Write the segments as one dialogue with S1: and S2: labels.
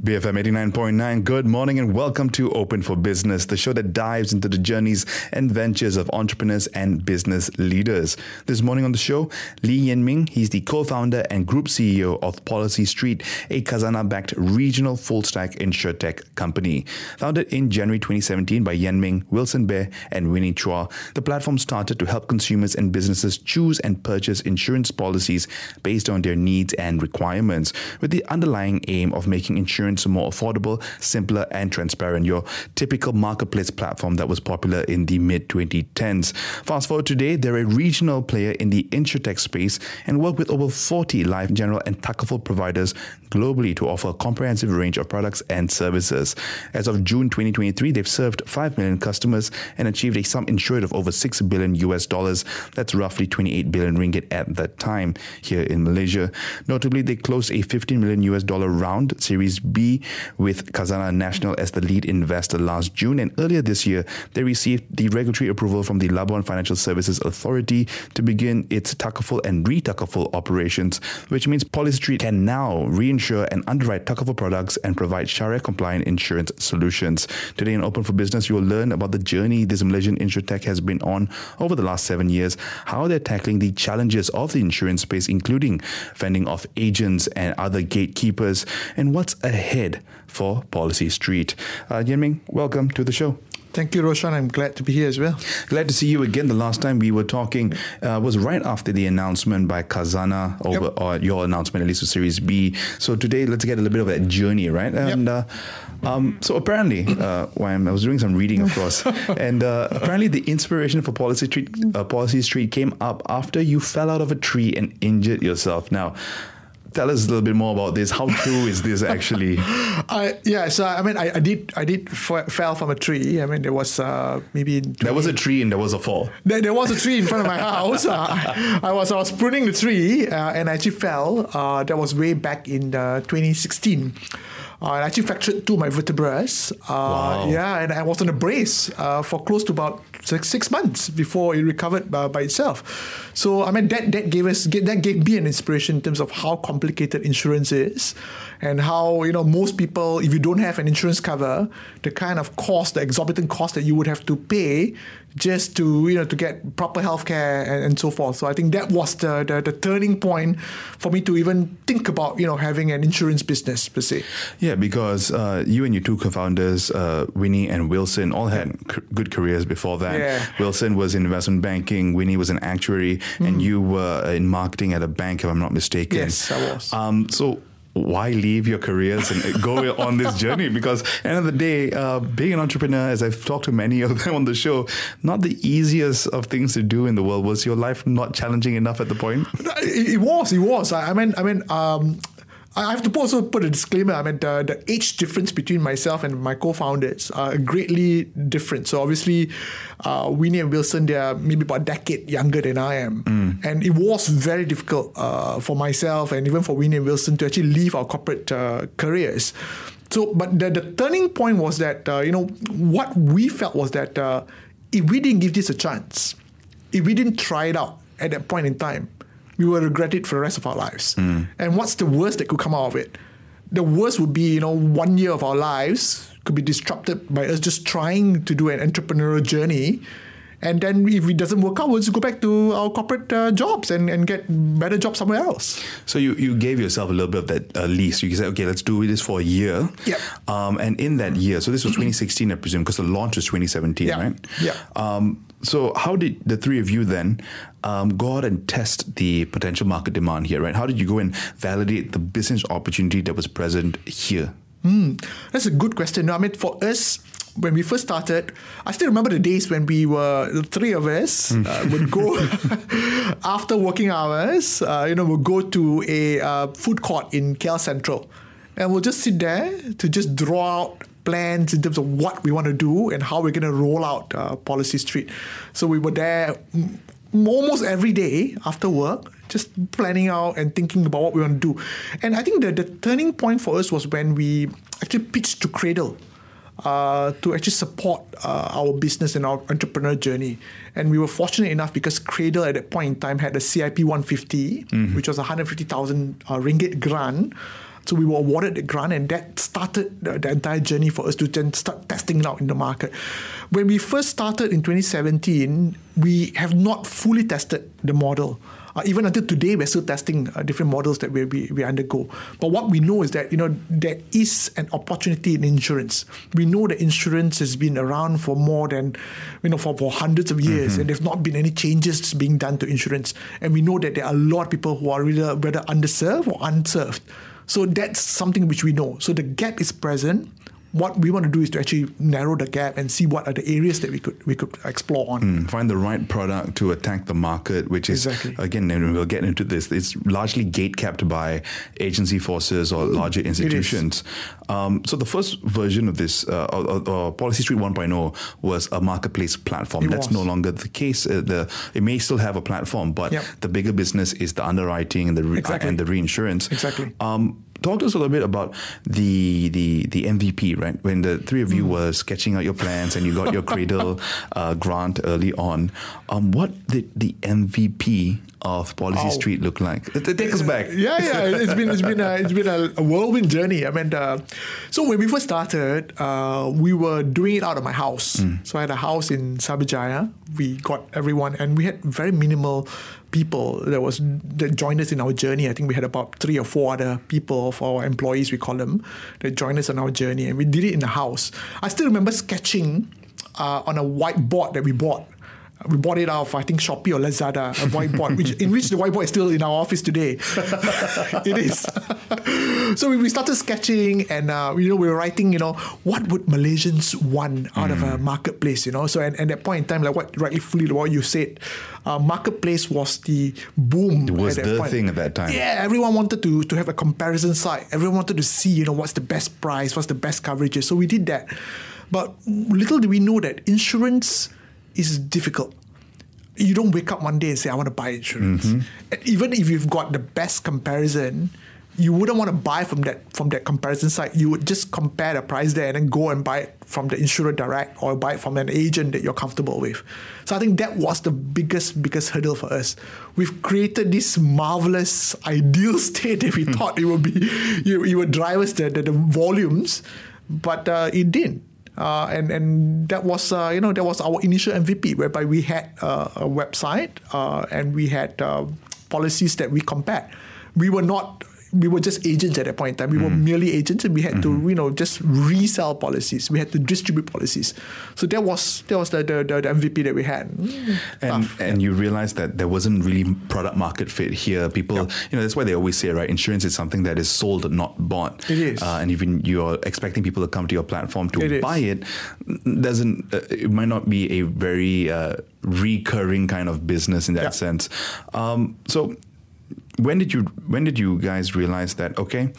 S1: BFM 89.9, good morning and welcome to Open for Business, the show that dives into the journeys and ventures of entrepreneurs and business leaders. This morning on the show, Lee Yen Ming, he's the co founder and group CEO of PolicyStreet, a Khazanah backed regional full stack insurtech company. Founded in January 2017 by Yen Ming, Wilson Beh, and Winnie Chua, the platform started to help consumers and businesses choose and purchase insurance policies based on their needs and requirements, with the underlying aim of making insurance insurance more affordable, simpler, and transparent. Your typical marketplace platform that was popular in the mid 2010s. Fast forward today, they're a regional player in the insurtech space and work with over 40 life, general, and Takaful providers globally to offer a comprehensive range of products and services. As of June 2023, they've served 5 million customers and achieved a sum insured of over 6 billion US dollars. That's roughly 28 billion ringgit at that time here in Malaysia. Notably, they closed a 15 million US dollar round, Series B, with Khazanah Nasional as the lead investor last June. And earlier this year, they received the regulatory approval from the Labuan Financial Services Authority to begin its Takaful and re-Takaful operations, which means PolicyStreet can now reinsure and underwrite Takaful products and provide Sharia-compliant insurance solutions. Today in Open for Business, you will learn about the journey this Malaysian insurtech has been on over the last seven years, how they're tackling the challenges of the insurance space, including fending off agents and other gatekeepers, and what's ahead for PolicyStreet. Uh, welcome to the show.
S2: Thank you, Roshan. I'm glad to be here as well.
S1: Glad to see you again. The last time we were talking uh, was right after the announcement by Khazanah over yep. or your announcement, at least for Series B. So today, let's get a little bit of that journey, right? And yep. uh, um, so apparently, uh, when I was doing some reading, of course, and uh, apparently the inspiration for PolicyStreet, uh, PolicyStreet came up after you fell out of a tree and injured yourself. Now, tell us a little bit more about this. How true is this actually?
S2: I, yeah, so I mean, I, I did, I did f- fell from a tree. I mean, there was uh, maybe 20,
S1: there was a tree and there was a fall.
S2: There, there was a tree in front of my house. Uh, I, I, was I was pruning the tree uh, and I actually fell. Uh, that was way back in uh, 2016. Uh, I actually fractured two of my vertebrae. Uh, wow. Yeah, and I was on a brace uh, for close to about six, six months before it recovered uh, by itself. So I mean that that gave us that gave me an inspiration in terms of how complicated insurance is, and how you know most people if you don't have an insurance cover, the kind of cost, the exorbitant cost that you would have to pay just to you know to get proper healthcare and, and so forth. So I think that was the, the, the turning point for me to even think about you know having an insurance business per se.
S1: Yeah, because uh, you and your two co-founders, uh, Winnie and Wilson, all had c- good careers before that. Yeah. Wilson was in investment banking. Winnie was an actuary, mm. and you were in marketing at a bank, if I'm not mistaken.
S2: Yes, I was. Um,
S1: so why leave your careers and go on this journey? Because end of the day, uh, being an entrepreneur, as I've talked to many of them on the show, not the easiest of things to do in the world. Was your life not challenging enough at the point?
S2: It, was. It was. I mean, I mean, um, I have to also put a disclaimer. I mean, the, the age difference between myself and my co-founders are greatly different. So obviously, uh, Winnie and Wilson, they are maybe about a decade younger than I am. Mm. And it was very difficult uh, for myself and even for Winnie and Wilson to actually leave our corporate uh, careers. So, but the, the turning point was that, uh, you know, what we felt was that uh, if we didn't give this a chance, if we didn't try it out at that point in time, we will regret it for the rest of our lives. Mm. And what's the worst that could come out of it? The worst would be, you know, one year of our lives could be disrupted by us just trying to do an entrepreneurial journey. And then if it doesn't work out, we'll just go back to our corporate uh, jobs and, and get better jobs somewhere else.
S1: So you, you gave yourself a little bit of that uh, lease. You said, okay, let's do this for a year.
S2: Yeah.
S1: Um, and in that year, so this was 2016, I presume, because the launch was 2017,
S2: yeah.
S1: right?
S2: Yeah. Um,
S1: so how did the three of you then um, go out and test the potential market demand here, right? How did you go and validate the business opportunity that was present here?
S2: Mm, that's a good question. I mean, for us, when we first started, I still remember the days when we were the three of us mm. uh, would go after working hours. Uh, you know, we'll go to a uh, food court in KL Central, and we'll just sit there to just draw out plans in terms of what we want to do and how we're going to roll out uh, PolicyStreet. So we were there almost every day after work, just planning out and thinking about what we want to do. And I think the, the turning point for us was when we actually pitched to Cradle. uh, to actually support uh, our business and our entrepreneur journey. And we were fortunate enough because Cradle at that point in time had a CIP 150, mm-hmm. which was a 150,000 uh, ringgit grant. So we were awarded the grant, and that started the, the, entire journey for us to then start testing it out in the market. When we first started in 2017, we have not fully tested the model. Uh, even until today, we're still testing uh, different models that we, we, we undergo. But what we know is that you know there is an opportunity in insurance. We know that insurance has been around for more than you know for, for hundreds of years, mm-hmm. and there's not been any changes being done to insurance. And we know that there are a lot of people who are either whether underserved or unserved. So that's something which we know. So the gap is present what we want to do is to actually narrow the gap and see what are the areas that we could we could explore on.
S1: Mm, find the right product to attack the market, which is exactly. again, and we'll get into this. It's largely gate kept by agency forces or larger institutions. Um, so the first version of this, uh, or, or PolicyStreet 1.0, was a marketplace platform.
S2: It
S1: That's
S2: was.
S1: no longer the case. Uh, the it may still have a platform, but
S2: yep.
S1: the bigger business is the underwriting and the re-
S2: exactly.
S1: and the reinsurance.
S2: Exactly.
S1: Um, talk to us a little bit about the the the MVP, right? When the three of you mm. were sketching out your plans and you got your Cradle uh, grant early on, um, what did the MVP of Policy oh. Street look like? Take us back.
S2: Yeah, yeah. It's been it's been a, it's been a, whirlwind journey. I mean, uh, so when we first started, uh, we were doing it out of my house. Mm. So I had a house in Cyberjaya. We got everyone, and we had very minimal people that was that joined us in our journey. I think we had about three or four other people of our employees, we call them, that joined us on our journey, and we did it in the house. I still remember sketching uh, on a whiteboard that we bought we bought it out of I think Shopee or Lazada, a whiteboard, which in which the whiteboard is still in our office today. it is. so we, started sketching, and uh, you know we were writing, you know, what would Malaysians want out mm. of a mm. marketplace, you know? So and, and at that point in time, like what rightly what you said, uh, marketplace was the boom.
S1: It was the
S2: point.
S1: thing at that time.
S2: Yeah, everyone wanted to to have a comparison site. Everyone wanted to see, you know, what's the best price, what's the best coverages. So we did that. But little did we know that insurance is difficult. You don't wake up one day and say, I want to buy insurance. Mm-hmm. Even if you've got the best comparison, you wouldn't want to buy from that from that comparison site. You would just compare the price there and then go and buy it from the insurer direct or buy it from an agent that you're comfortable with. So I think that was the biggest biggest hurdle for us. We've created this marvelous ideal state that we thought it would be you, you would drive us the, the, the volumes, but uh, it didn't. Uh, and and that was uh, you know that was our initial MVP, whereby we had uh, a website uh, and we had uh, policies that we compared. We were not we were just agents at that point in time. We mm. were merely agents, and we had mm-hmm. to you know just resell policies. We had to distribute policies. So that was that was the the, the, MVP that we had.
S1: Mm, and tough. and you realized that there wasn't really product market fit here. People, yep. you know, that's why they always say, right? Insurance is something that is sold, not bought.
S2: It is. Uh,
S1: and even you're expecting people to come to your platform to it buy is. it, doesn't uh, it might not be a very uh, recurring kind of business in that yep. sense. Um, so when did you when did you guys realize that okay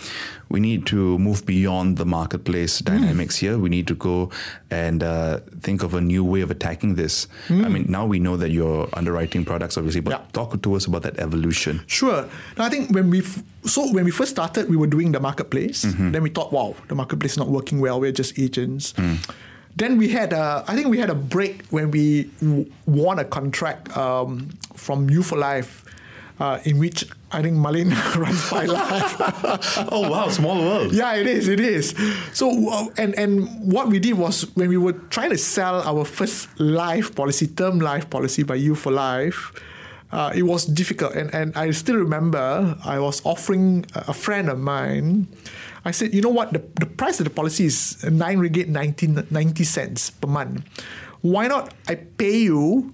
S1: we need to move beyond the marketplace mm. dynamics here we need to go and uh, think of a new way of attacking this mm. i mean now we know that you're underwriting products obviously but yeah. talk to us about that evolution
S2: sure now, i think when we so when we first started we were doing the marketplace mm-hmm. then we thought wow the marketplace is not working well we're just agents mm. Then we had a, I think we had a break when we won a contract um, from You for Life uh, in which I think Malin runs my life.
S1: oh wow, small world.
S2: Yeah, it is. It is. So uh, and and what we did was when we were trying to sell our first life policy, term life policy by You for Life. Uh, it was difficult, and, and I still remember I was offering a friend of mine. I said, you know what, the, the price of the policy is nine ringgit 90, 90 cents per month. Why not I pay you,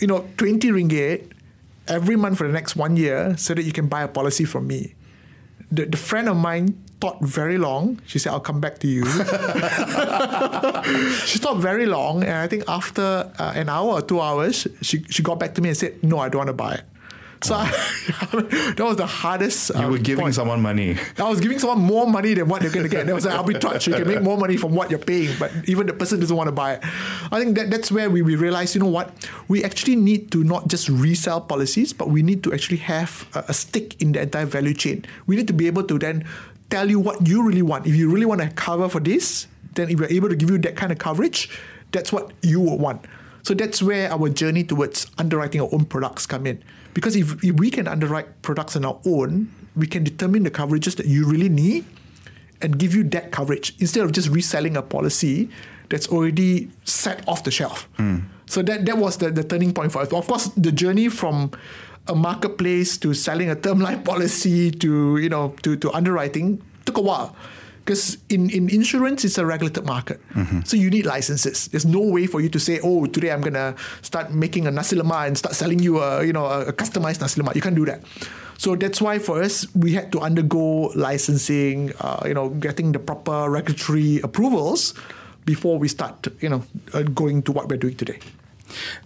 S2: you know, twenty ringgit every month for the next one year so that you can buy a policy from me. The, the friend of mine thought very long. She said, I'll come back to you. she thought very long. And I think after uh, an hour or two hours, she, she got back to me and said, No, I don't want to buy it. So I, that was the hardest.
S1: You were um, giving point. someone money.
S2: I was giving someone more money than what they're going to get. There was like, I'll be touched. You can make more money from what you're paying, but even the person doesn't want to buy it. I think that that's where we, we realized, you know what, we actually need to not just resell policies, but we need to actually have a, a stick in the entire value chain. We need to be able to then tell you what you really want. If you really want to cover for this, then if we're able to give you that kind of coverage, that's what you would want. So that's where our journey towards underwriting our own products come in. Because if, if we can underwrite products on our own, we can determine the coverages that you really need and give you that coverage instead of just reselling a policy that's already set off the shelf. Mm. So that that was the, the turning point for us. Of course, the journey from a marketplace to selling a term life policy to you know to, to underwriting took a while because in, in insurance it's a regulated market. Mm-hmm. so you need licenses. There's no way for you to say oh today i'm going to start making a nasi lemak and start selling you a you know a, customized nasi lemak. You can't do that. So that's why for us we had to undergo licensing uh, you know getting the proper regulatory approvals before we start you know uh, going to what we're doing today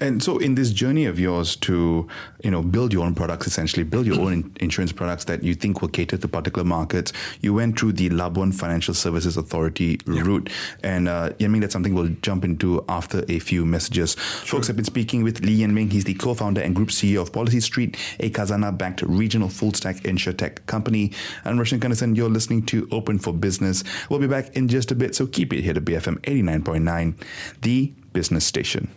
S1: and so, in this journey of yours to, you know, build your own products, essentially build your own insurance products that you think will cater to particular markets, you went through the Labuan Financial Services Authority yeah. route, and uh, I mean that's something we'll jump into after a few messages. Sure. Folks have been speaking with Lee Yen Ming. He's the co-founder and group CEO of PolicyStreet, a Khazanah-backed regional full-stack insurtech company. And Roshan Kanesan, you're listening to Open for Business. We'll be back in just a bit, so keep it here to BFM 89.9, the business station.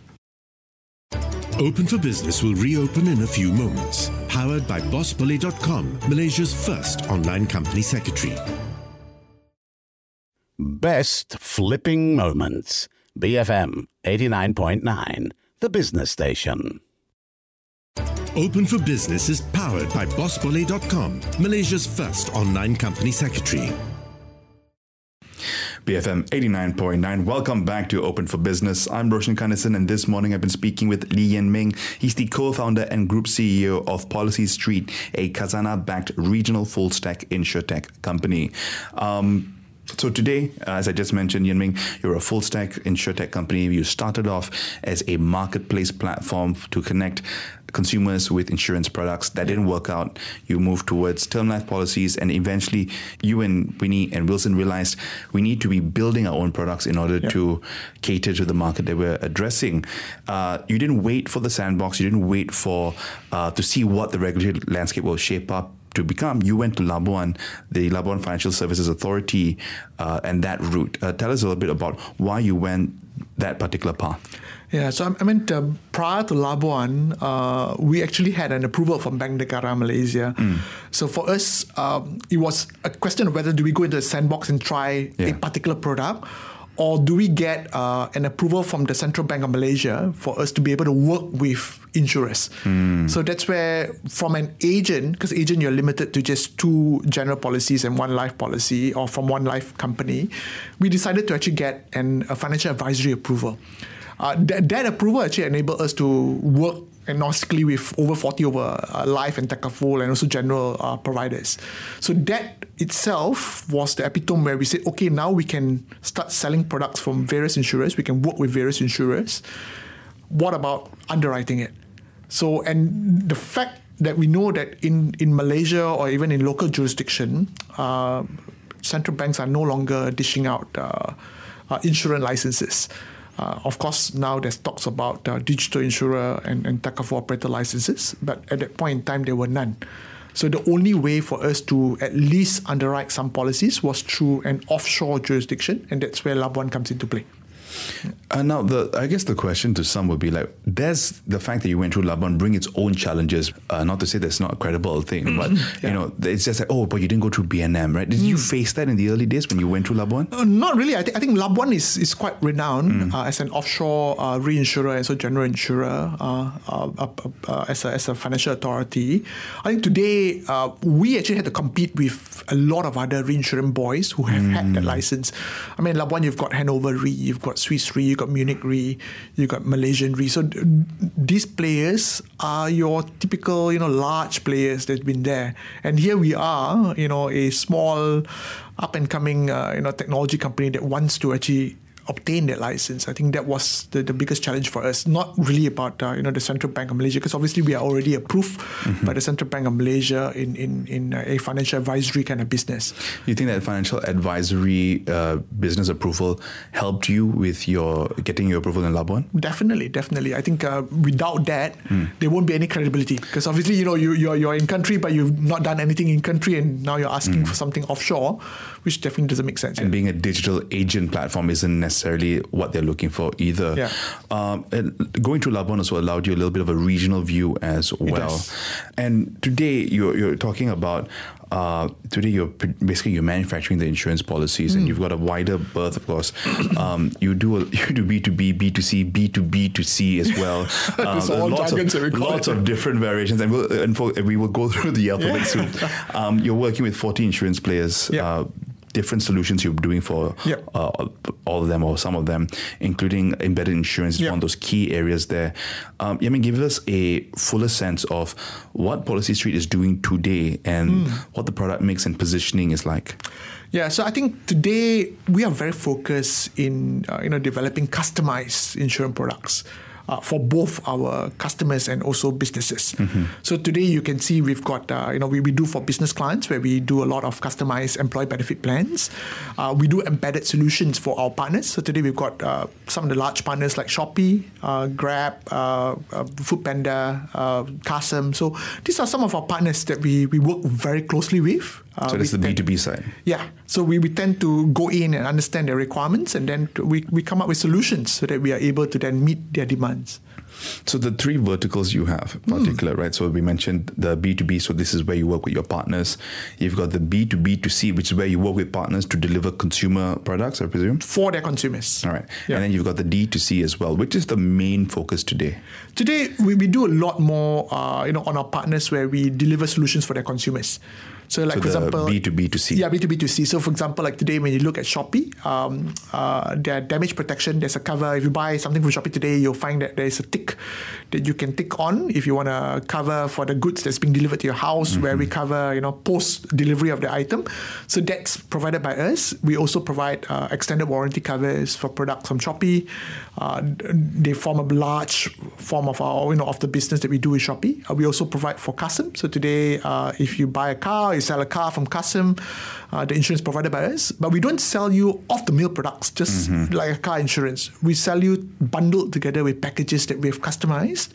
S3: Open for Business will reopen in a few moments. Powered by BossBully.com, Malaysia's first online company secretary.
S4: Best flipping moments. BFM 89.9, the business station.
S3: Open for Business is powered by BossBully.com, Malaysia's first online company secretary.
S1: BFM 89.9. Welcome back to Open for Business. I'm Roshan Kanesan, and this morning I've been speaking with Lee Yen Ming. He's the co founder and group CEO of PolicyStreet, a Khazanah backed regional full stack insurtech company. Um, so today, uh, as I just mentioned, Yen Ming, you're a full stack insurtech company. You started off as a marketplace platform to connect consumers with insurance products. That didn't work out. You moved towards term life policies, and eventually, you and Winnie and Wilson realized we need to be building our own products in order to cater to the market that we're addressing. Uh, you didn't wait for the sandbox. You didn't wait for uh, to see what the regulatory landscape will shape up to become, you went to Labuan, the Labuan Financial Services Authority, uh, and that route. Uh, tell us a little bit about why you went that particular path.
S2: Yeah, so I mean, uh, prior to Labuan, uh, we actually had an approval from Bank Negara Malaysia. Mm. So for us, um, it was a question of whether do we go into a sandbox and try yeah. a particular product or do we get uh, an approval from the Central Bank of Malaysia for us to be able to work with insurers? Mm. So that's where, from an agent, because agent you're limited to just two general policies and one life policy, or from one life company, we decided to actually get an, a financial advisory approval. Uh, that, that approval actually enabled us to work agnostically with over 40 over uh, life and Takaful and also general uh, providers. So that itself was the epitome where we said, okay, now we can start selling products from various insurers. We can work with various insurers. What about underwriting it? So, and the fact that we know that in, in Malaysia or even in local jurisdiction, uh, central banks are no longer dishing out uh, uh, insurance licenses. Uh, of course, now there's talks about uh, digital insurer and, and operator licenses, but at that point in time, there were none. So the only way for us to at least underwrite some policies was through an offshore jurisdiction, and that's where Labuan comes into play.
S1: Uh, now, the I guess the question to some would be like, does the fact that you went through Labuan bring its own challenges? Uh, not to say that's not a credible thing, mm-hmm. but yeah. you know, it's just like, oh, but you didn't go through BNM, right? Did mm. you face that in the early days when you went through Labuan?
S2: Uh, not really. I, th- I think Labuan is, is quite renowned mm. uh, as an offshore uh, reinsurer and so general insurer, uh, as, a, as a financial authority. I think today we actually had to compete with a lot of other reinsurance boys who have mm. had that license. I mean, Labuan, you've got Hannover Re, you've got Swiss Re, you've got Munich Re, you've got Malaysian Re. So these players are your typical, you know, large players that've been there. And here we are, you know, a small, up and coming, uh, you know, technology company that wants to actually obtain that license. I think that was the, the biggest challenge for us. Not really about uh, you know the Central Bank of Malaysia, because obviously we are already approved mm-hmm. by the Central Bank of Malaysia in in in a financial advisory kind of business.
S1: You think that financial advisory uh, business approval helped you with your getting your approval in Labuan?
S2: Definitely, definitely. I think uh, without that, mm. there won't be any credibility because obviously you know you you're, you're in country, but you've not done anything in country, and now you're asking mm. for something offshore, which definitely doesn't make sense.
S1: And being a digital agent platform isn't necessarily what they're looking for either.
S2: Yeah.
S1: Um, going to Labuan also allowed you a little bit of a regional view as well. And today you're, you're talking about uh, today you're basically you're manufacturing the insurance policies, mm. and you've got a wider berth, of course. Um, you do a, you do B two B, B two C, B two B to C as well.
S2: Um, lots of,
S1: lots of different variations, and, we'll, and for, we will go through the alphabet yeah. soon. Um, you're working with 40 insurance players.
S2: Yeah. Uh,
S1: different solutions you're doing for
S2: yep.
S1: uh, all of them or some of them, including embedded insurance, yep. one of those key areas there. Um, I mean, give us a fuller sense of what PolicyStreet is doing today and mm. what the product mix and positioning is like.
S2: Yeah, so I think today we are very focused in uh, you know developing customized insurance products uh, for both our customers and also businesses. Mm-hmm. So today you can see we've got, uh, you know, we, we do for business clients where we do a lot of customized employee benefit plans. Uh, we do embedded solutions for our partners. So today we've got uh, some of the large partners like Shopee, uh, Grab, uh, Foodpanda, uh, Carsome. So these are some of our partners that we, we work very closely with.
S1: Uh, so that's the B two B side.
S2: Yeah. So we, we tend to go in and understand their requirements, and then we, we come up with solutions so that we are able to then meet their demands.
S1: So the three verticals you have, hmm. particular, mm. right? So we mentioned the B two B. So this is where you work with your partners. You've got the B two B to C, which is where you work with partners to deliver consumer products, I presume,
S2: for their consumers.
S1: All right. Yeah. And then you've got the D to C as well. Which is the main focus today?
S2: Today we, we do a lot more, uh, you know, on our partners where we deliver solutions for their consumers.
S1: So, like so for example, B two B to C.
S2: Yeah, B two B to C. So, for example, like today, when you look at Shopee, um, uh, their damage protection, there's a cover. If you buy something from Shopee today, you'll find that there's a tick that you can tick on if you want to cover for the goods that's being delivered to your house, mm-hmm. where we cover, you know, post delivery of the item. So that's provided by us. We also provide uh, extended warranty covers for products from Shopee. Uh, they form a large form of our, you know, of the business that we do with Shopee. Uh, we also provide for Carsome. So today, uh, if you buy a car, sell a car from Carsome, uh, the insurance provided by us, but we don't sell you off the mill products, just mm-hmm. like a car insurance. We sell you bundled together with packages that we've customized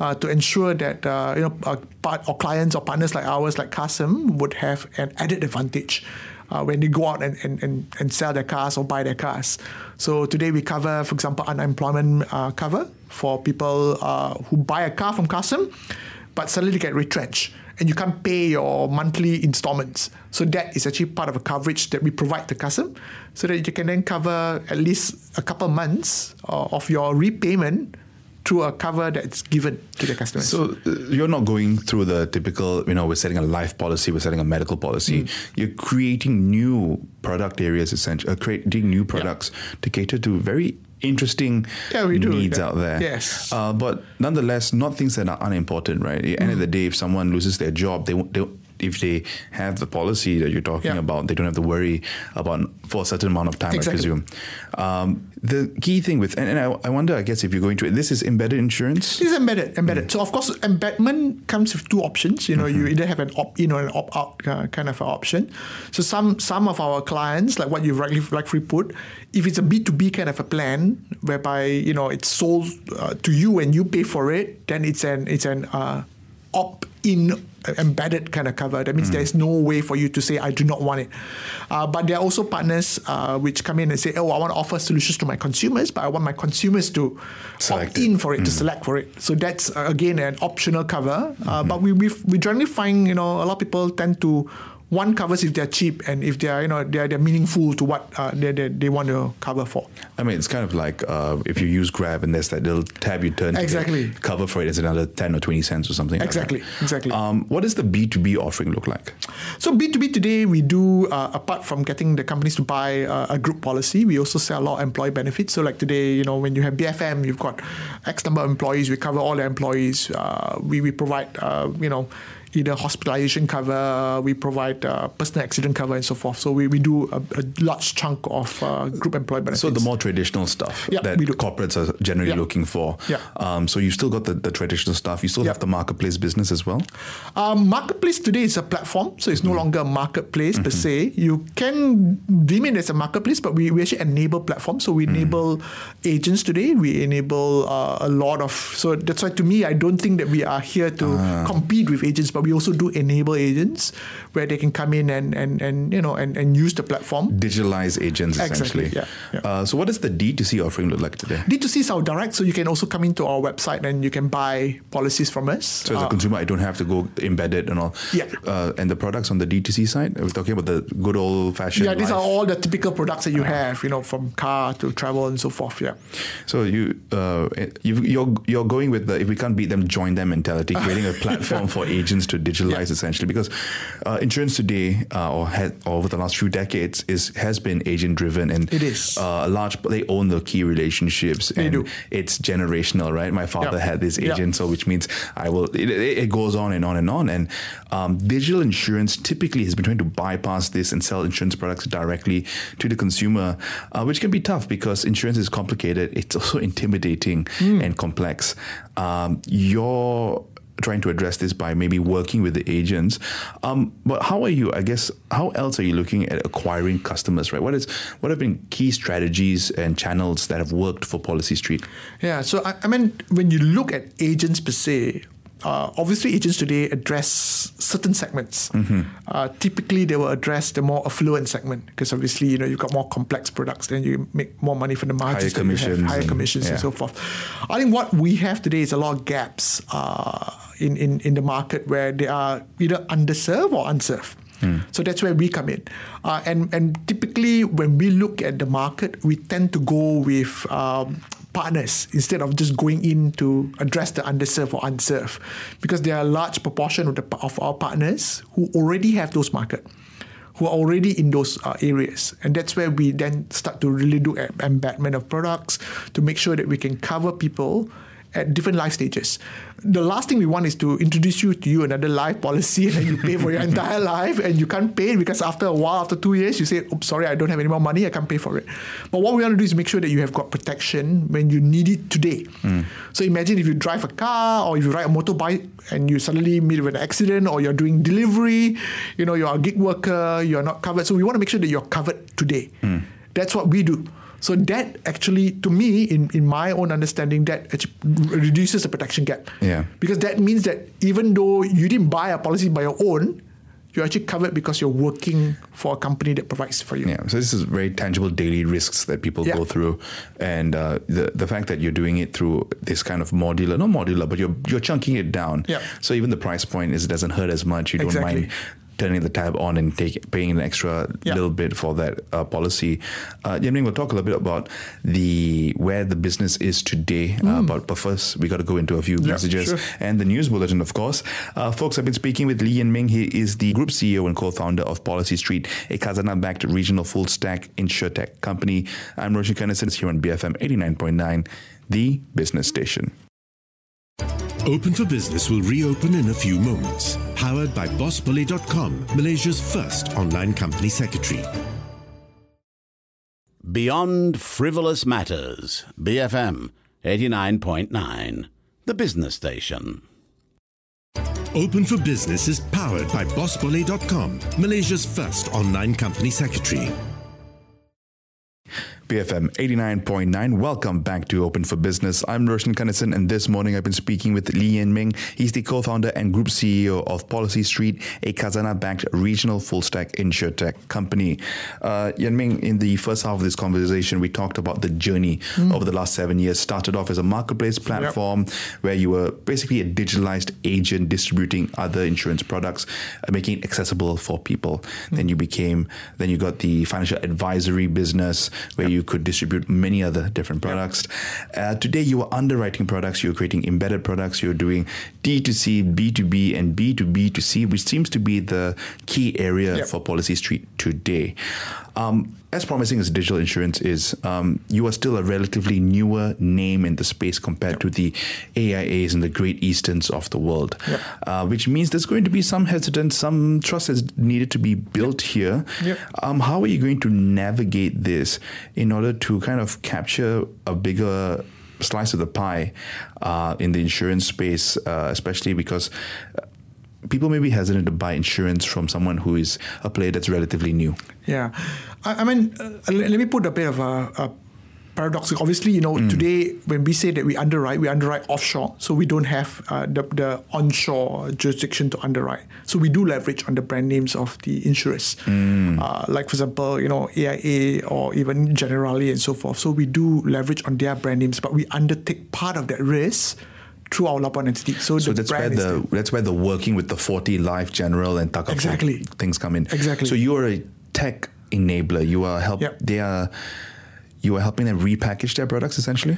S2: uh, to ensure that uh, you know our, part, our clients or partners like ours, like Carsome, would have an added advantage. Uh, when they go out and, and, and, and sell their cars or buy their cars. So today we cover, for example, unemployment uh, cover for people uh, who buy a car from Carsome but suddenly get retrenched and you can't pay your monthly installments. So that is actually part of a coverage that we provide to Carsome so that you can then cover at least a couple months uh, of your repayment through a cover that's given to the customer.
S1: So uh, you're not going through the typical, you know, we're setting a life policy, we're setting a medical policy. Mm. You're creating new product areas, essentially, uh, creating new products yeah. to cater to very interesting
S2: yeah, we do,
S1: needs
S2: yeah.
S1: out there.
S2: Yes.
S1: Uh, but nonetheless, not things that are unimportant, right? At the mm. end of the day, if someone loses their job, they, they if they have the policy that you're talking yeah. about, they don't have to worry about for a certain amount of time, exactly. I presume. Um, the key thing with, and, and I, I, wonder, I guess, if you're going to, this is embedded insurance?
S2: This is embedded, embedded. Mm. So, of course, embedment comes with two options. You know, mm-hmm. you either have an opt-in or an opt-out uh, kind of option. So, some some of our clients, like what you've rightly, rightfully put, if it's a B2B kind of a plan, whereby, you know, it's sold uh, to you and you pay for it, then it's an, it's an uh, opt-in embedded kind of cover. That means mm. there's no way for you to say, I do not want it. Uh, but there are also partners uh, which come in and say, oh, I want to offer solutions to my consumers, but I want my consumers to select opt in for it, mm. to select for it. So that's, uh, again, an optional cover. Mm-hmm. But we, we, we generally find, you know, a lot of people tend to one covers if they're cheap and if they're you know they're, they're meaningful to what uh, they, they, they want to cover for.
S1: I mean, it's kind of like uh, if you use Grab and there's that little tab you turn
S2: exactly
S1: to cover for it is another ten or twenty cents or something.
S2: Exactly,
S1: like
S2: exactly.
S1: Um, what does the B two B offering look like?
S2: So B two B today we do uh, apart from getting the companies to buy uh, a group policy, we also sell a lot of employee benefits. So like today, you know, when you have BFM, you've got X number of employees. We cover all the employees. Uh, we we provide uh, you know either hospitalization cover, we provide uh, personal accident cover, and so forth. So we, we do a, a large chunk of uh, group employee benefits.
S1: So the more traditional stuff
S2: Yeah,
S1: that corporates are generally
S2: Yeah.
S1: looking for.
S2: Yeah.
S1: Um, so you've still got the, the traditional stuff. You still
S2: Yeah.
S1: have the marketplace business as well.
S2: Um, marketplace today is a platform, so it's
S1: Mm-hmm.
S2: no longer a marketplace per se. You can deem it as a marketplace, but we, we actually enable platforms. So we
S1: Mm.
S2: enable agents today. We enable uh, a lot of. So that's why to me, I don't think that we are here to
S1: Ah.
S2: compete with agents, but we also do enable agents where they can come in and and, and you know and, and use the platform.
S1: Digitalize agents
S2: Exactly,
S1: essentially.
S2: yeah, yeah.
S1: Uh, so what does the D2C offering look like today?
S2: D2C is our direct, so you can also come into our website and you can buy policies from us.
S1: So as a
S2: Uh,
S1: consumer, I don't have to go embedded and all.
S2: Yeah.
S1: Uh, and the products on the D2C side, are we talking about the good old fashioned?
S2: yeah, these are all the typical products that you have, you know, from car to travel and so forth. Yeah.
S1: So you, uh, you, you're you're going with the if we can't beat them, join them mentality, creating a platform for agents to digitalize essentially. Because uh, insurance today, uh, or, has, or over the last few decades, is has been agent driven, and
S2: It is.
S1: uh, a large. They own the key relationships,
S2: They
S1: and
S2: do.
S1: it's generational, right? My father
S2: Yeah.
S1: had this
S2: Yeah.
S1: agent, so which means I will. It, it goes on and on and on, and um, digital insurance typically has been trying to bypass this and sell insurance products directly to the consumer, uh, which can be tough because insurance is complicated. It's also intimidating
S2: Hmm.
S1: and complex. Um, you're trying to address this by maybe working with the agents. Um, but how are you? I guess how else are you looking at acquiring customers? Right? What is what have been key strategies and channels that have worked for PolicyStreet?
S2: Yeah, so I, I mean, when you look at agents per se, uh, obviously agents today address certain segments.
S1: Mm-hmm.
S2: Uh, typically, they will address the more affluent segment because obviously, you know, you've got more complex products, then you make more money from the margins,
S1: Higher
S2: that you have,
S1: commissions
S2: higher
S1: and-
S2: commissions,
S1: yeah.
S2: and so forth. I think what we have today is a lot of gaps uh, in, in in the market where they are either underserved or unserved. So that's where we come in. Uh, and, and typically, when we look at the market, we tend to go with um, partners instead of just going in to address the underserved or unserved because there are a large proportion of, the, of our partners who already have those market who are already in those uh, areas and that's where we then start to really do em- embedment of products to make sure that we can cover people at different life stages. The last thing we want is to introduce you to you another life policy and you pay for your entire life and you can't pay because after a while, after two years, you say, oops, sorry, I don't have any more money, I can't pay for it. But what we want to do is make sure that you have got protection when you need it today. Hmm. So imagine if you drive a car or if you ride a motorbike and you suddenly meet with an accident or you're doing delivery, you know, you're a gig worker, you're not covered. So we want to make sure that you're covered today. Hmm. That's what we do. So that actually, to me, in, in my own understanding, that reduces the protection gap.
S1: Yeah.
S2: Because that means that even though you didn't buy a policy by your own, you're actually covered because you're working for a company that provides for you.
S1: Yeah, so this is very tangible daily risks that people
S2: Yeah.
S1: go through, and uh, the the fact that you're doing it through this kind of modular, not modular, but you're you're chunking it down.
S2: Yeah.
S1: So even the price point is it doesn't hurt as much. You don't
S2: Exactly.
S1: mind turning the tab on and take, paying an extra
S2: Yeah.
S1: little bit for that uh, policy. Uh, Ming, we'll talk a little bit about the where the business is today. Uh, but, but first, we got to go into a few
S2: Mm. Yeah,
S1: messages
S2: sure.
S1: and the news bulletin, of course. Uh, folks, I've been speaking with Lee Yen Ming. He is the group CEO and co-founder of PolicyStreet, a Khazanah-backed regional full-stack insurtech company. I'm Roshan Kanesan here on BFM 89.9, the business station.
S3: Open for Business will reopen in a few moments. Powered by BossBully.com, Malaysia's first online company secretary.
S4: Beyond Frivolous Matters, BFM 89.9, the business station.
S3: Open for Business is powered by BossBully.com, Malaysia's first online company secretary.
S1: BFM 89.9. Welcome back to Open for Business. I'm Roshan Kanesan, and this morning I've been speaking with Lee Yen Ming. He's the co founder and group CEO of PolicyStreet, a Khazanah backed regional full stack insurtech company. Uh, Yan Ming, in the first half of this conversation, we talked about the journey over the last seven years. Started off as a marketplace platform where you were basically a digitalized agent distributing other insurance products, uh, making it accessible for people. Then you became, then you got the financial advisory business where you could distribute many other different products. Uh, today, you are underwriting products, you're creating embedded products, you're doing D2C, B2B, and B2B2C, which seems to be the key area
S2: Yep.
S1: for PolicyStreet today. Um, as promising as digital insurance is, um, you are still a relatively newer name in the space compared to the AIAs and the Great Easterns of the world,
S2: Yep.
S1: uh, which means there's going to be some hesitance, some trust is needed to be built here.
S2: Yep.
S1: Um, how are you going to navigate this in order to kind of capture a bigger slice of the pie uh, in the insurance space, uh, especially because uh, people may be hesitant to buy insurance from someone who is a player that's relatively new.
S2: Yeah, I, I mean, uh, let, let me put a bit of a, a paradox. Obviously, you know, today when we say that we underwrite, we underwrite offshore, so we don't have uh, the, the onshore jurisdiction to underwrite. So we do leverage on the brand names of the insurers, uh, like for example, you know, AIA or even Generali and so forth. So we do leverage on their brand names, but we undertake part of that risk through our Labuan entity. So,
S1: So that's where the that's where the working with the forty Life General and Takaful
S2: Exactly.
S1: things come in.
S2: Exactly.
S1: So you are a tech enabler. You are help.
S2: Yep.
S1: They are. You are helping them repackage their products essentially.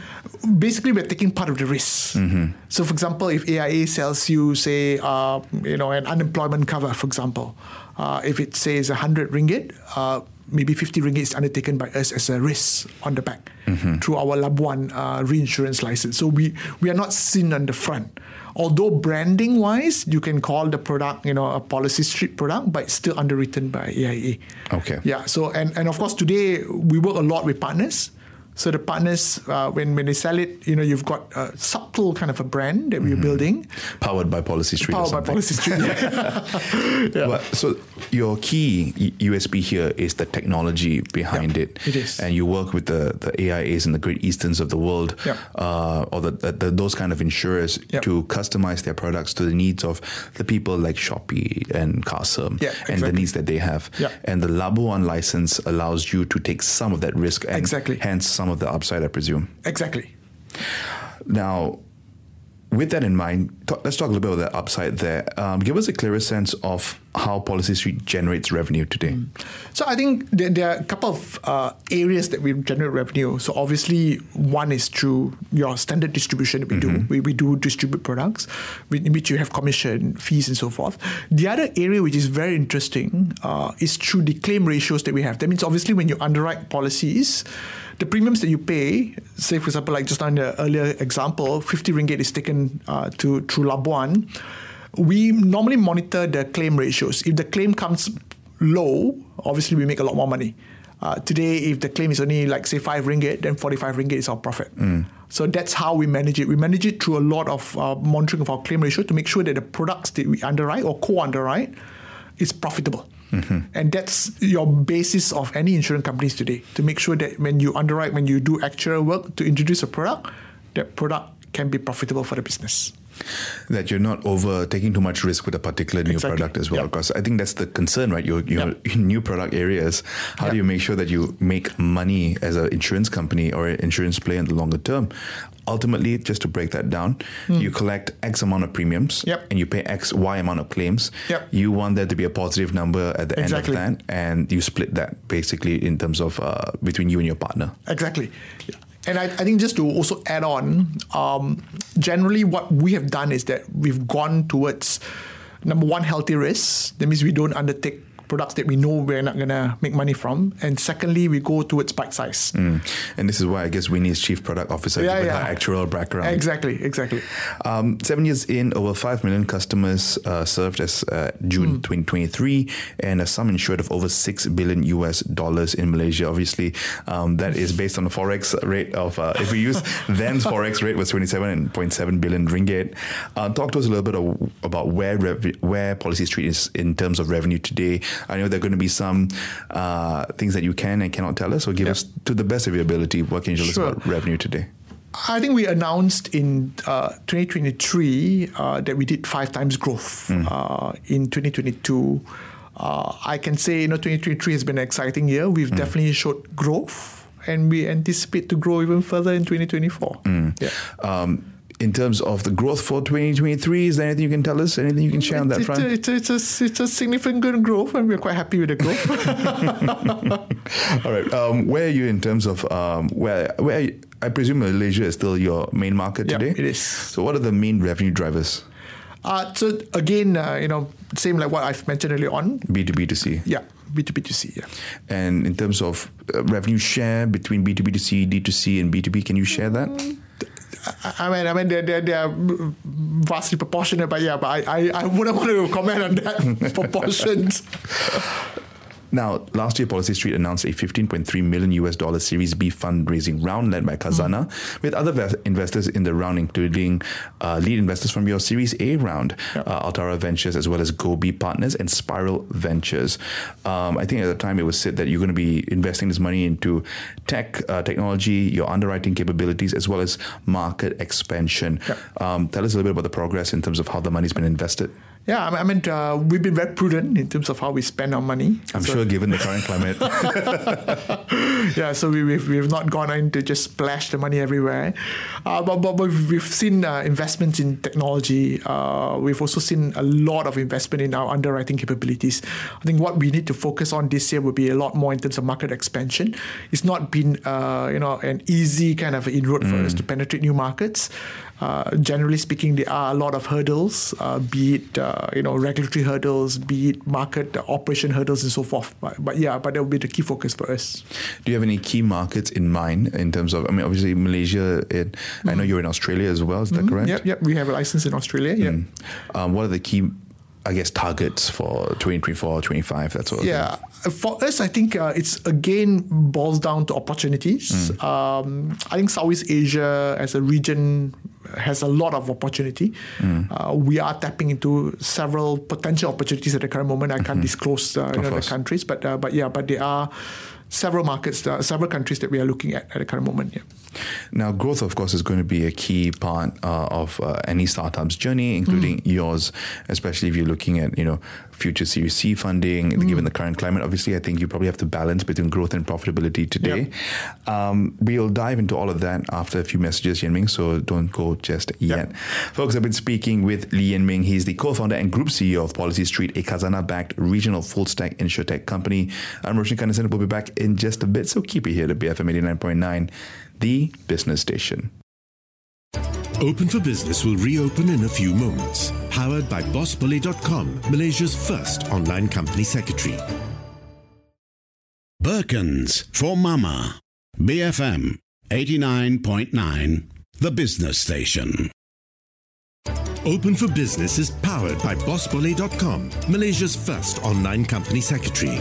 S2: basically we're taking part of the risk.
S1: Mm-hmm.
S2: So, for example, if AIA sells you, say, uh, you know, an unemployment cover, for example, uh, if it says 100 ringgit, uh, maybe 50 ringgit is undertaken by us as a risk on the back
S1: Mm-hmm.
S2: through our Labuan uh, reinsurance license. So we we are not seen on the front. Although branding wise, you can call the product, you know, a PolicyStreet product, but it's still underwritten by AIA.
S1: Okay.
S2: Yeah. So and and of course today we work a lot with partners. So the partners, uh, when when they sell it, you know, you've got a subtle kind of a brand that we're building,
S1: Powered by PolicyStreet.
S2: powered by. PolicyStreet. Yeah.
S1: So your key USP here is the technology behind
S2: Yeah,
S1: it.
S2: it is.
S1: and you work with the, the AIAs and the Great Easterns of the world,
S2: Yeah.
S1: uh, or the, the, the, those kind of insurers
S2: Yeah.
S1: to customize their products to the needs of the people like Shopee and Carsome
S2: Yeah,
S1: and the needs that they have. And the Labuan license allows you to take some of that risk and
S2: Exactly.
S1: hence some of the upside, I presume.
S2: exactly.
S1: Now, with that in mind, talk, let's talk a little bit about the upside there. Um, give us a clearer sense of how PolicyStreet generates revenue today.
S2: So I think there, there are a couple of uh, areas that we generate revenue. So obviously, one is through your standard distribution that we do. We, we do distribute products, in which you have commission, fees, and so forth. The other area which is very interesting uh, is through the claim ratios that we have. That means obviously when you underwrite policies, the premiums that you pay, say for example, like just on the earlier example, 50 ringgit is taken uh, to through Labuan. We normally monitor the claim ratios. If the claim comes low, obviously we make a lot more money. Uh, today, if the claim is only like say five ringgit, then forty-five ringgit is our profit. So that's how we manage it. We manage it through a lot of uh, monitoring of our claim ratio to make sure that the products that we underwrite or co-underwrite is profitable. And that's your basis of any insurance companies today to make sure that when you underwrite, when you do actual work to introduce a product, that product can be profitable for the business.
S1: That you're not over taking too much risk with a particular new
S2: Exactly.
S1: product as well.
S2: Yeah.
S1: Because I think that's the concern, right? Your your
S2: Yeah.
S1: new product areas. How do you make sure that you make money as an insurance company or an insurance player in the longer term? Ultimately, just to break that down, you collect X amount of premiums.
S2: Yep.
S1: and you pay X Y amount of claims.
S2: Yep.
S1: You want there to be a positive number at the
S2: Exactly.
S1: end of that, and you split that basically in terms of uh, between you and your partner.
S2: Exactly. And I, I think just to also add on, um, generally what we have done is that we've gone towards number one, healthy risks. That means we don't undertake products that we know we're not going to make money from. And secondly, we go towards bite size.
S1: Mm. And this is why I guess Winnie is chief product officer
S2: Yeah,
S1: given
S2: yeah.
S1: her actual background.
S2: Exactly, exactly.
S1: Um, seven years in, over 5 million customers uh, served as uh, June 2023, and a sum insured of over 6 billion US dollars in Malaysia. Obviously, um, that is based on the forex rate of, uh, if we use then's forex rate was 27.7 billion ringgit. Uh, talk to us a little bit of, about where rev- where PolicyStreet is in terms of revenue today. I know there are going to be some uh, things that you can and cannot tell us, so give
S2: Yeah.
S1: us, to the best of your ability, what can you tell
S2: Sure.
S1: us about revenue today?
S2: I think we announced in uh, 2023 uh, that we did five times growth uh, in 2022. Uh, I can say, you know, 2023 has been an exciting year. We've definitely showed growth, and we anticipate to grow even further in 2024. Yeah.
S1: Um, in terms of the growth for 2023, is there anything you can tell us? Anything you can share on that front?
S2: it's, a, it's, a, it's a significant growth, and we're quite happy with the growth.
S1: All right. Um, where are you in terms of um, where? Where I presume Malaysia is still your main market
S2: Yeah,
S1: today.
S2: it is.
S1: So, what are the main revenue drivers?
S2: uh, so again, uh, you know, same like what I've mentioned earlier on.
S1: B two B to C.
S2: Yeah, B2B2C, yeah.
S1: And in terms of uh, revenue share between B2B2C, D2C, and B2B, can you share that?
S2: I mean, I mean, they're, they're, they're vastly proportionate, but yeah, but I, I, I wouldn't want to comment on that proportions.
S1: Now, last year, PolicyStreet announced a 15.3 million US dollar Series B fundraising round led by Khazanah, mm. with other ve- investors in the round, including uh, lead investors from your Series A round, uh, Altara Ventures, as well as Gobi Partners and Spiral Ventures. Um, I think at the time it was said that you're going to be investing this money into tech, uh, technology, your underwriting capabilities, as well as market expansion. Um, tell us a little bit about the progress in terms of how the money's been invested.
S2: Yeah, I mean, uh, we've been very prudent in terms of how we spend our money.
S1: I'm so, sure, given the current climate.
S2: yeah, so we, we've, we've not gone in to just splash the money everywhere. Uh, but, but, but we've seen uh, investments in technology. Uh, we've also seen a lot of investment in our underwriting capabilities. I think what we need to focus on this year will be a lot more in terms of market expansion. It's not been, uh, you know, an easy kind of inroad mm. for us to penetrate new markets. Uh, generally speaking, there are a lot of hurdles, uh, be it uh, you know regulatory hurdles, be it market operation hurdles, and so forth. But, but yeah, but that will be the key focus for us.
S1: Do you have any key markets in mind in terms of? I mean, obviously Malaysia. It, mm-hmm. I know mm-hmm. you're in Australia as well. Is that mm-hmm. correct?
S2: Yep, yep. We have a license in Australia. Yeah. Mm.
S1: Um, what are the key I guess, targets for 2024, 25, that sort of
S2: yeah. thing? For us, I think uh, it's again boils down to opportunities. Mm. Um, I think Southeast Asia as a region has a lot of opportunity. Mm. Uh, we are tapping into several potential opportunities at the current moment. I can't mm-hmm. disclose uh, you know, the countries, but uh, but yeah, but there are several markets, uh, several countries that we are looking at at the current moment. Yeah.
S1: Now, growth, of course, is going to be a key part uh, of uh, any startup's journey, including mm. yours, especially if you're looking at you know future Series C funding. Mm. Given the current climate, obviously, I think you probably have to balance between growth and profitability today. Yep. Um, we'll dive into all of that after a few messages, Yen Ming. So don't go just yet, yep. folks. I've been speaking with Lee Yen Ming. He's the co-founder and group CEO of PolicyStreet, a Khazanah-backed regional full-stack insurtech company. I'm Roshan Kanesan. We'll be back in just a bit, so keep it here to BFM 89.9 the business station.
S3: Open for Business will reopen in a few moments. Powered by BossBully.com, Malaysia's first online company secretary.
S4: Birkins for Mama. BFM 89.9, the business station.
S3: Open for Business is powered by BossBully.com, Malaysia's first online company secretary.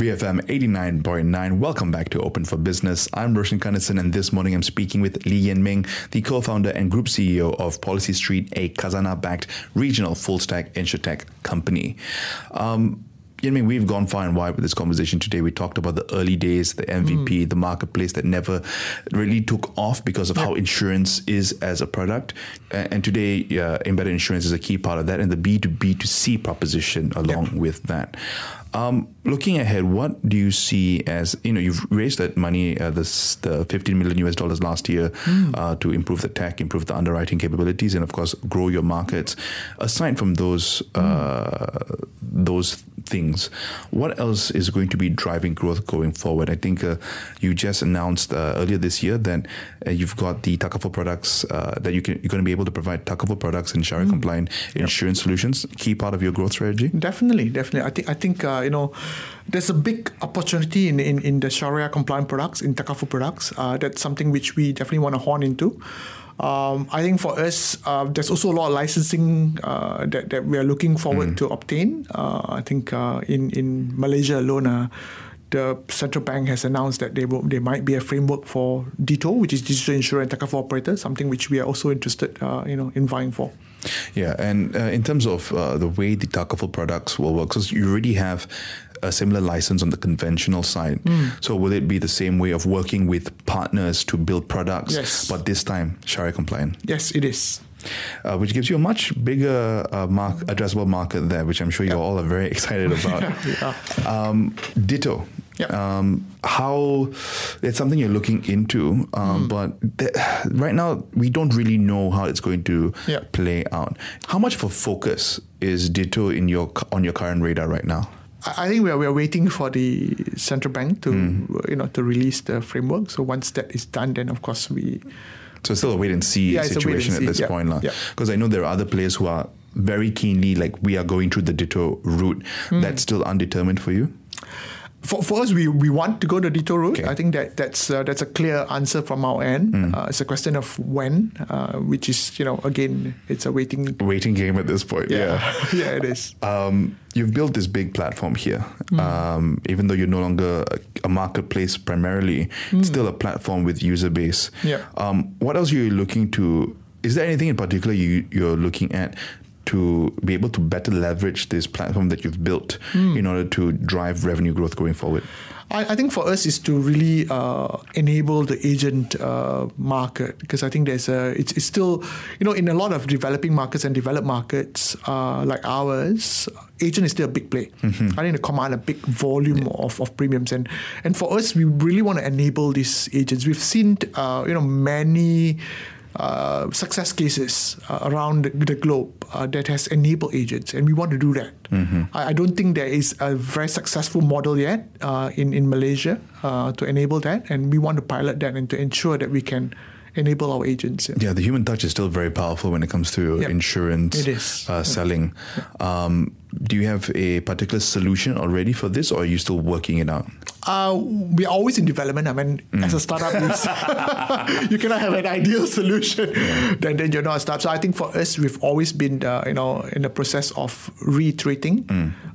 S1: BFM 89.9. Welcome back to Open for Business. I'm Roshan Kanesan, and this morning I'm speaking with Lee Yen Ming, the co founder and group CEO of PolicyStreet, a Khazanah backed regional full stack insurtech company. Um, mean, we've gone far and wide with this conversation today. We talked about the early days, the MVP, mm. the marketplace that never really took off because of yep. how insurance is as a product. And today, uh, embedded insurance is a key part of that, and the B2B2C proposition along yep. with that. Um, looking ahead, what do you see as you know you've raised that money, uh, this the 15 million US dollars last year mm. uh, to improve the tech, improve the underwriting capabilities, and of course grow your markets. Aside from those mm. those things, what else is going to be driving growth going forward? I think uh, you just announced uh, earlier this year that uh, you've got the Takaful products that you can you're going to be able to provide Takaful products and Sharia mm. compliant yep. insurance solutions. Key part of your growth strategy.
S2: Definitely, definitely. I think I think uh, you know, there's a big opportunity in, in, in the Sharia compliant products, in Takaful products. Uh, that's something which we definitely want to horn into. Um, I think for us, uh, there's also a lot of licensing uh, that, that we are looking forward mm. to obtain. Uh, I think uh, in, in Malaysia alone, uh, the central bank has announced that they will, there might be a framework for DITO, which is digital insurance and Takaful operator, something which we are also interested, uh, you know, in vying for.
S1: Yeah, and uh, in terms of uh, the way the Takaful products will work, because you already have a similar license on the conventional side. Mm. So will it be the same way of working with partners to build products,
S2: yes.
S1: but this time Sharia compliant?
S2: Yes, it is.
S1: Uh, which gives you a much bigger uh, mark, addressable market there, which I'm sure you all are very excited about. yeah. um, DITO.
S2: Yep.
S1: Um, how it's something you're looking into, um, mm. but th- right now we don't really know how it's going to
S2: yep.
S1: play out. How much of a focus is DITO in your on your current radar right now?
S2: I think we are, we are waiting for the central bank to mm. you know to release the framework. So once that is done, then of course we.
S1: So it's still a wait and see
S2: yeah,
S1: situation
S2: and see.
S1: at this
S2: yeah.
S1: point,
S2: Because
S1: yeah. I know there are other players who are very keenly like we are going through the DITO route.
S2: Hmm.
S1: That's still undetermined for you.
S2: For, for us, we, we want to go the DITO route.
S1: Okay.
S2: I think that that's uh, that's a clear answer from our end. Uh, it's a question of when, uh, which is you know again it's a waiting.
S1: Waiting game at this point. Yeah.
S2: yeah, it is.
S1: Um, you've built this big platform here. Um, even though you're no longer a, a marketplace primarily, it's still a platform with user base.
S2: Yeah.
S1: Um, what else are you looking to? Is there anything in particular you, you're looking at to be able to better leverage this platform that you've built in order to drive revenue growth going forward?
S2: I, I think for us is to really uh, enable the agent uh, market because I think there's a it's, it's still you know in a lot of developing markets and developed markets uh, like ours agent is still a big play. I think they command a big volume of, of premiums. And and for us we really want to enable these agents. We've seen uh, you know many uh, success cases uh, around the, globe uh, that has enabled agents, and we want to do that. I, I don't think there is a very successful model yet uh, in in Malaysia uh, to enable that, and we want to pilot that and to ensure that we can enable our agents. yeah.
S1: Yeah, the human touch is still very powerful when it comes to
S2: Yep.
S1: insurance
S2: It is.
S1: Uh, selling. Um, do you have a particular solution already for this, or are you still working it out?
S2: Uh, we are always in development. I mean, as a startup, you- cannot have an ideal solution. Then, then you're not a startup. So I think for us, we've always been, uh, you know, in the process of reiterating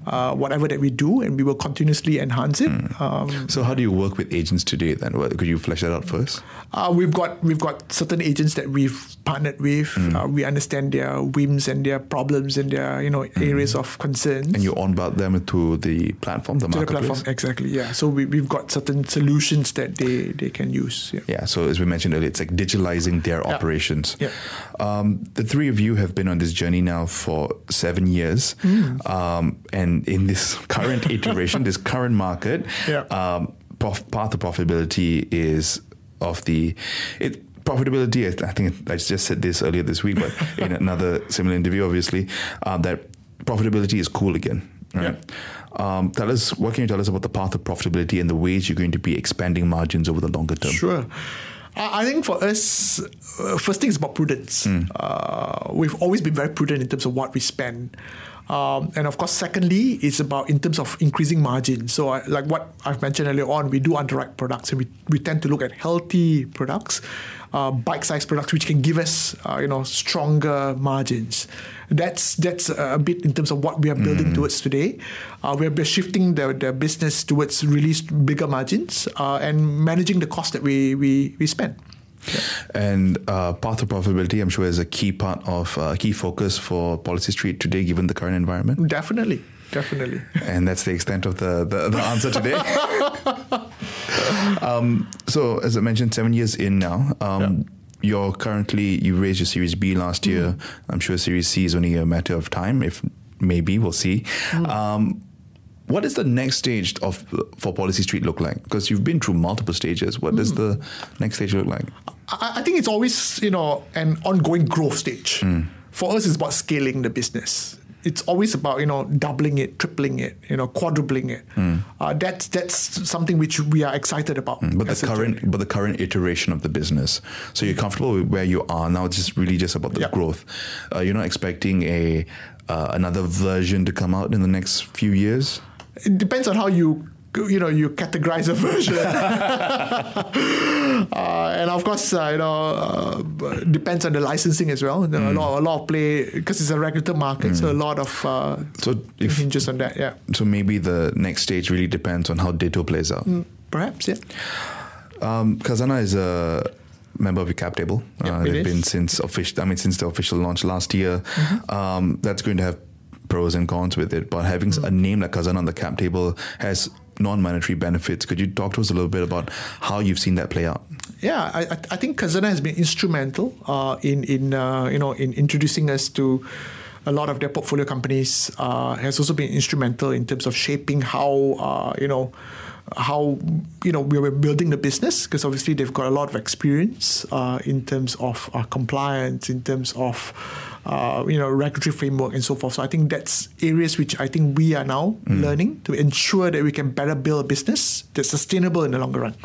S2: uh, whatever that we do, and we will continuously enhance it. Um,
S1: So, how do you work with agents today? Then, What- could you flesh that out first?
S2: uh, we've got we've got certain agents that we've partnered with. Uh, we understand their whims and their problems and their you know areas of concerns.
S1: And you onboard them to the platform, the
S2: to the platform exactly yeah so we, we've got certain solutions that they they can use yeah.
S1: Yeah, so as we mentioned earlier, it's like digitalizing their
S2: Yeah.
S1: operations.
S2: Yeah.
S1: Um, the three of you have been on this journey now for seven years.
S2: Hmm.
S1: Um, and in this current iteration, this current market,
S2: Yeah.
S1: um, prof- path to profitability is of the. it Profitability, I think I just said this earlier this week, but in another similar interview, obviously, uh, that profitability is cool again. Right? Um, tell us, what can you tell us about the path of profitability and the ways you're going to be expanding margins over the longer term?
S2: Sure. I I think for us, uh, first thing is about prudence. Uh, we've always been very prudent in terms of what we spend. Um, and of course, secondly, it's about in terms of increasing margin. So, I, like what I've mentioned earlier on, we do underwrite products and we, we tend to look at healthy products, uh, bite-sized products, which can give us, uh, you know, stronger margins. That's that's a bit in terms of what we are building towards today. Uh, we're, we're shifting the, the business towards really bigger margins uh, and managing the cost that we we, we spend.
S1: And uh, path to profitability, I'm sure, is a key part of uh, key focus for PolicyStreet today, given the current environment.
S2: Definitely, definitely.
S1: And that's the extent of the, the, the answer today. um, so, as I mentioned, seven years in now. Um, You're currently, you raised your Series B last year. Mm-hmm. I'm sure Series C is only a matter of time, if maybe, we'll see. Mm-hmm. Um, what does the next stage of for PolicyStreet look like? Because you've been through multiple stages. What does mm. the next stage look like?
S2: I, I think it's always you know an ongoing growth stage. Mm. For us, it's about scaling the business. It's always about you know doubling it, tripling it, you know quadrupling it. Uh, that's that's something which we are excited about.
S1: But the current,
S2: journey.
S1: but the current iteration of the business. So you're comfortable with where you are now. It's just really just about the
S2: Yeah.
S1: growth. Uh, you're not expecting a uh, another version to come out in the next few years.
S2: it depends on how you you know you categorize a version uh, and of course uh, you know uh, depends on the licensing as well are a lot a lot of play because it's a regulated market so a lot of uh,
S1: So if
S2: hinges on that yeah
S1: so, maybe the next stage really depends on how DITO plays out.
S2: perhaps yeah
S1: Um, Khazanah is a member of the cap table.
S2: Yep,
S1: uh, they've
S2: is.
S1: been since official. I mean, since the official launch last year. Um, that's going to have pros and cons with it. But having a name like Khazanah on the cap table has non-monetary benefits. Could you talk to us a little bit about how you've seen that play out?
S2: Yeah, I, I- I think Khazanah has been instrumental uh, in in uh, you know in introducing us to a lot of their portfolio companies. Uh, has also been instrumental in terms of shaping how uh, you know how you know we were building the business because obviously they've got a lot of experience uh, in terms of uh, compliance, in terms of uh, you know, regulatory framework and so forth. So I think that's areas which I think we are now
S1: Mm.
S2: learning to ensure that we can better build a business that's sustainable in the longer run.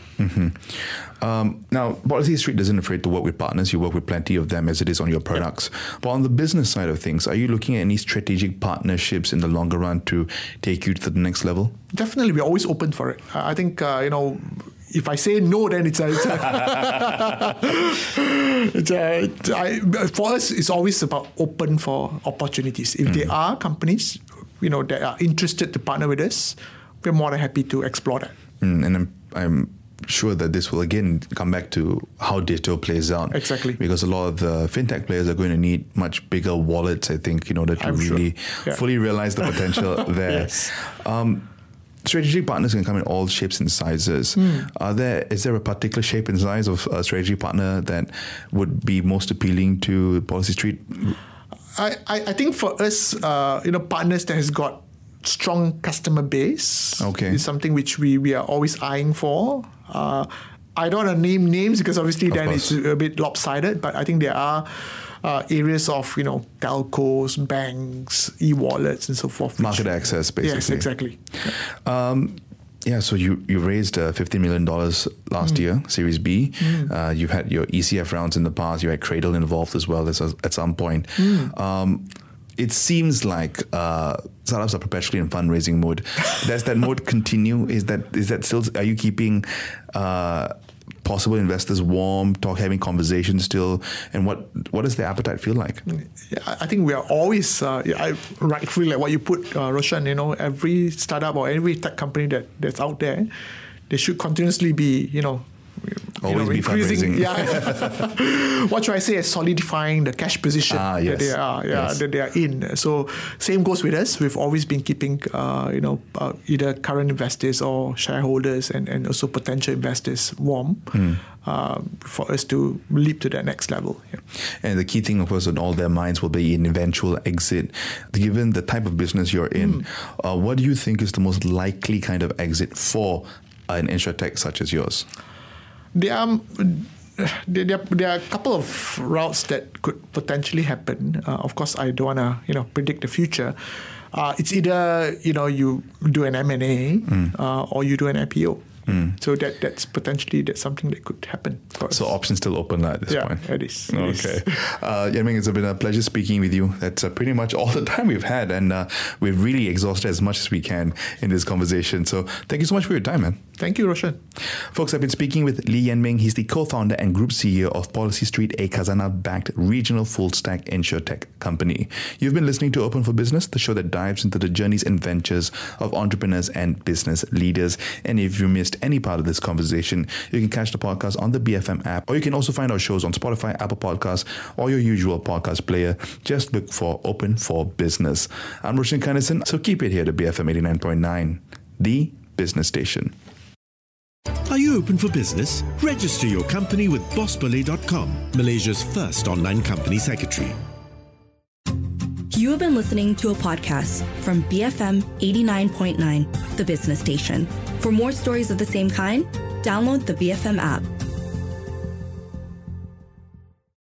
S1: Um, now, PolicyStreet isn't afraid to work with partners. You work with plenty of them as it is on your products. But on the business side of things, are you looking at any strategic partnerships in the longer run to take you to the next level?
S2: Definitely, we're always open for it. I I think uh, you know. If I say no, then it's a, it's a, it's a it's- I, for us. It's always about open for opportunities. If there are companies, you know, that are interested to partner with us, we're more than happy to explore that.
S1: Mm, and I'm, I'm sure that this will again come back to how digital plays out.
S2: Exactly.
S1: Because a lot of the fintech players are going to need much bigger wallets, I think, in order to
S2: I'm sure.
S1: really
S2: Yeah.
S1: fully realize the potential there.
S2: Yes.
S1: Um, strategic partners can come in all shapes and sizes.
S2: Hmm.
S1: Are there is there a particular shape and size of a strategic partner that would be most appealing to PolicyStreet?
S2: I, I, I think for us, uh, you know, partners that has got strong customer base
S1: Okay.
S2: is something which we, we are always eyeing for. Uh, I don't want to name names because obviously
S1: Of
S2: then
S1: course.
S2: it's a bit lopsided, but I think there are uh, areas of, you know, telcos, banks, e-wallets and so forth. which-
S1: Market access, basically.
S2: Yes, exactly.
S1: Um, yeah, so you, you raised uh, $15 million last year, Series B. Uh, you've had your ECF rounds in the past. You had Cradle involved as well as, at some point. Um, it seems like uh, startups are perpetually in fundraising mode. Does that mode continue? Is that is that still? Are you keeping uh, possible investors warm, talk, having conversations still? And what what does the appetite feel like?
S2: Yeah, I think we are always uh, I, rightfully like what you put, uh, Roshan. You know, every startup or every tech company that, that's out there, they should continuously be, you know,
S1: Always
S2: know,
S1: be
S2: increasing.
S1: fundraising.
S2: Yeah, what should I say? Solidifying the cash position
S1: Ah,
S2: that
S1: yes.
S2: they are, yeah,
S1: Yes.
S2: that they are in. So same goes with us. We've always been keeping, uh, you know, uh, either current investors or shareholders and, and also potential investors warm
S1: Hmm.
S2: uh, for us to leap to that next level. Yeah.
S1: And the key thing, of course, on all their minds will be an eventual exit. Given the type of business you're in, uh, what do you think is the most likely kind of exit for an insurtech such as yours?
S2: There are, there, there, there are a couple of routes that could potentially happen. Uh, of course, I don't want to you know predict the future. Uh, it's either you know you do an M and A uh, or you do an IPO. So that that's potentially that's something that could happen.
S1: So options still open at this
S2: Yeah,
S1: point.
S2: it is, it is.
S1: okay. Uh, Yen Ming, it's been a pleasure speaking with you. That's uh, pretty much all the time we've had, and uh, we've really exhausted as much as we can in this conversation. So thank you so much for your time, man.
S2: Thank you, Roshan.
S1: Folks, I've been speaking with Lee Yen Ming. He's the co-founder and group CEO of PolicyStreet, a Khazanah-backed regional full-stack insurtech company. You've been listening to Open for Business, the show that dives into the journeys and ventures of entrepreneurs and business leaders. And if you missed any part of this conversation, you can catch the podcast on the BFM app, or you can also find our shows on Spotify, Apple Podcasts, or your usual podcast player. Just look for Open for Business. I'm Roshan Kanesan, so keep it here to BFM 89.9, the business station.
S3: Are you open for business? Register your company with BossBully.com, Malaysia's first online company secretary.
S5: You have been listening to a podcast from BFM 89.9, the business station. For more stories of the same kind, download the BFM app.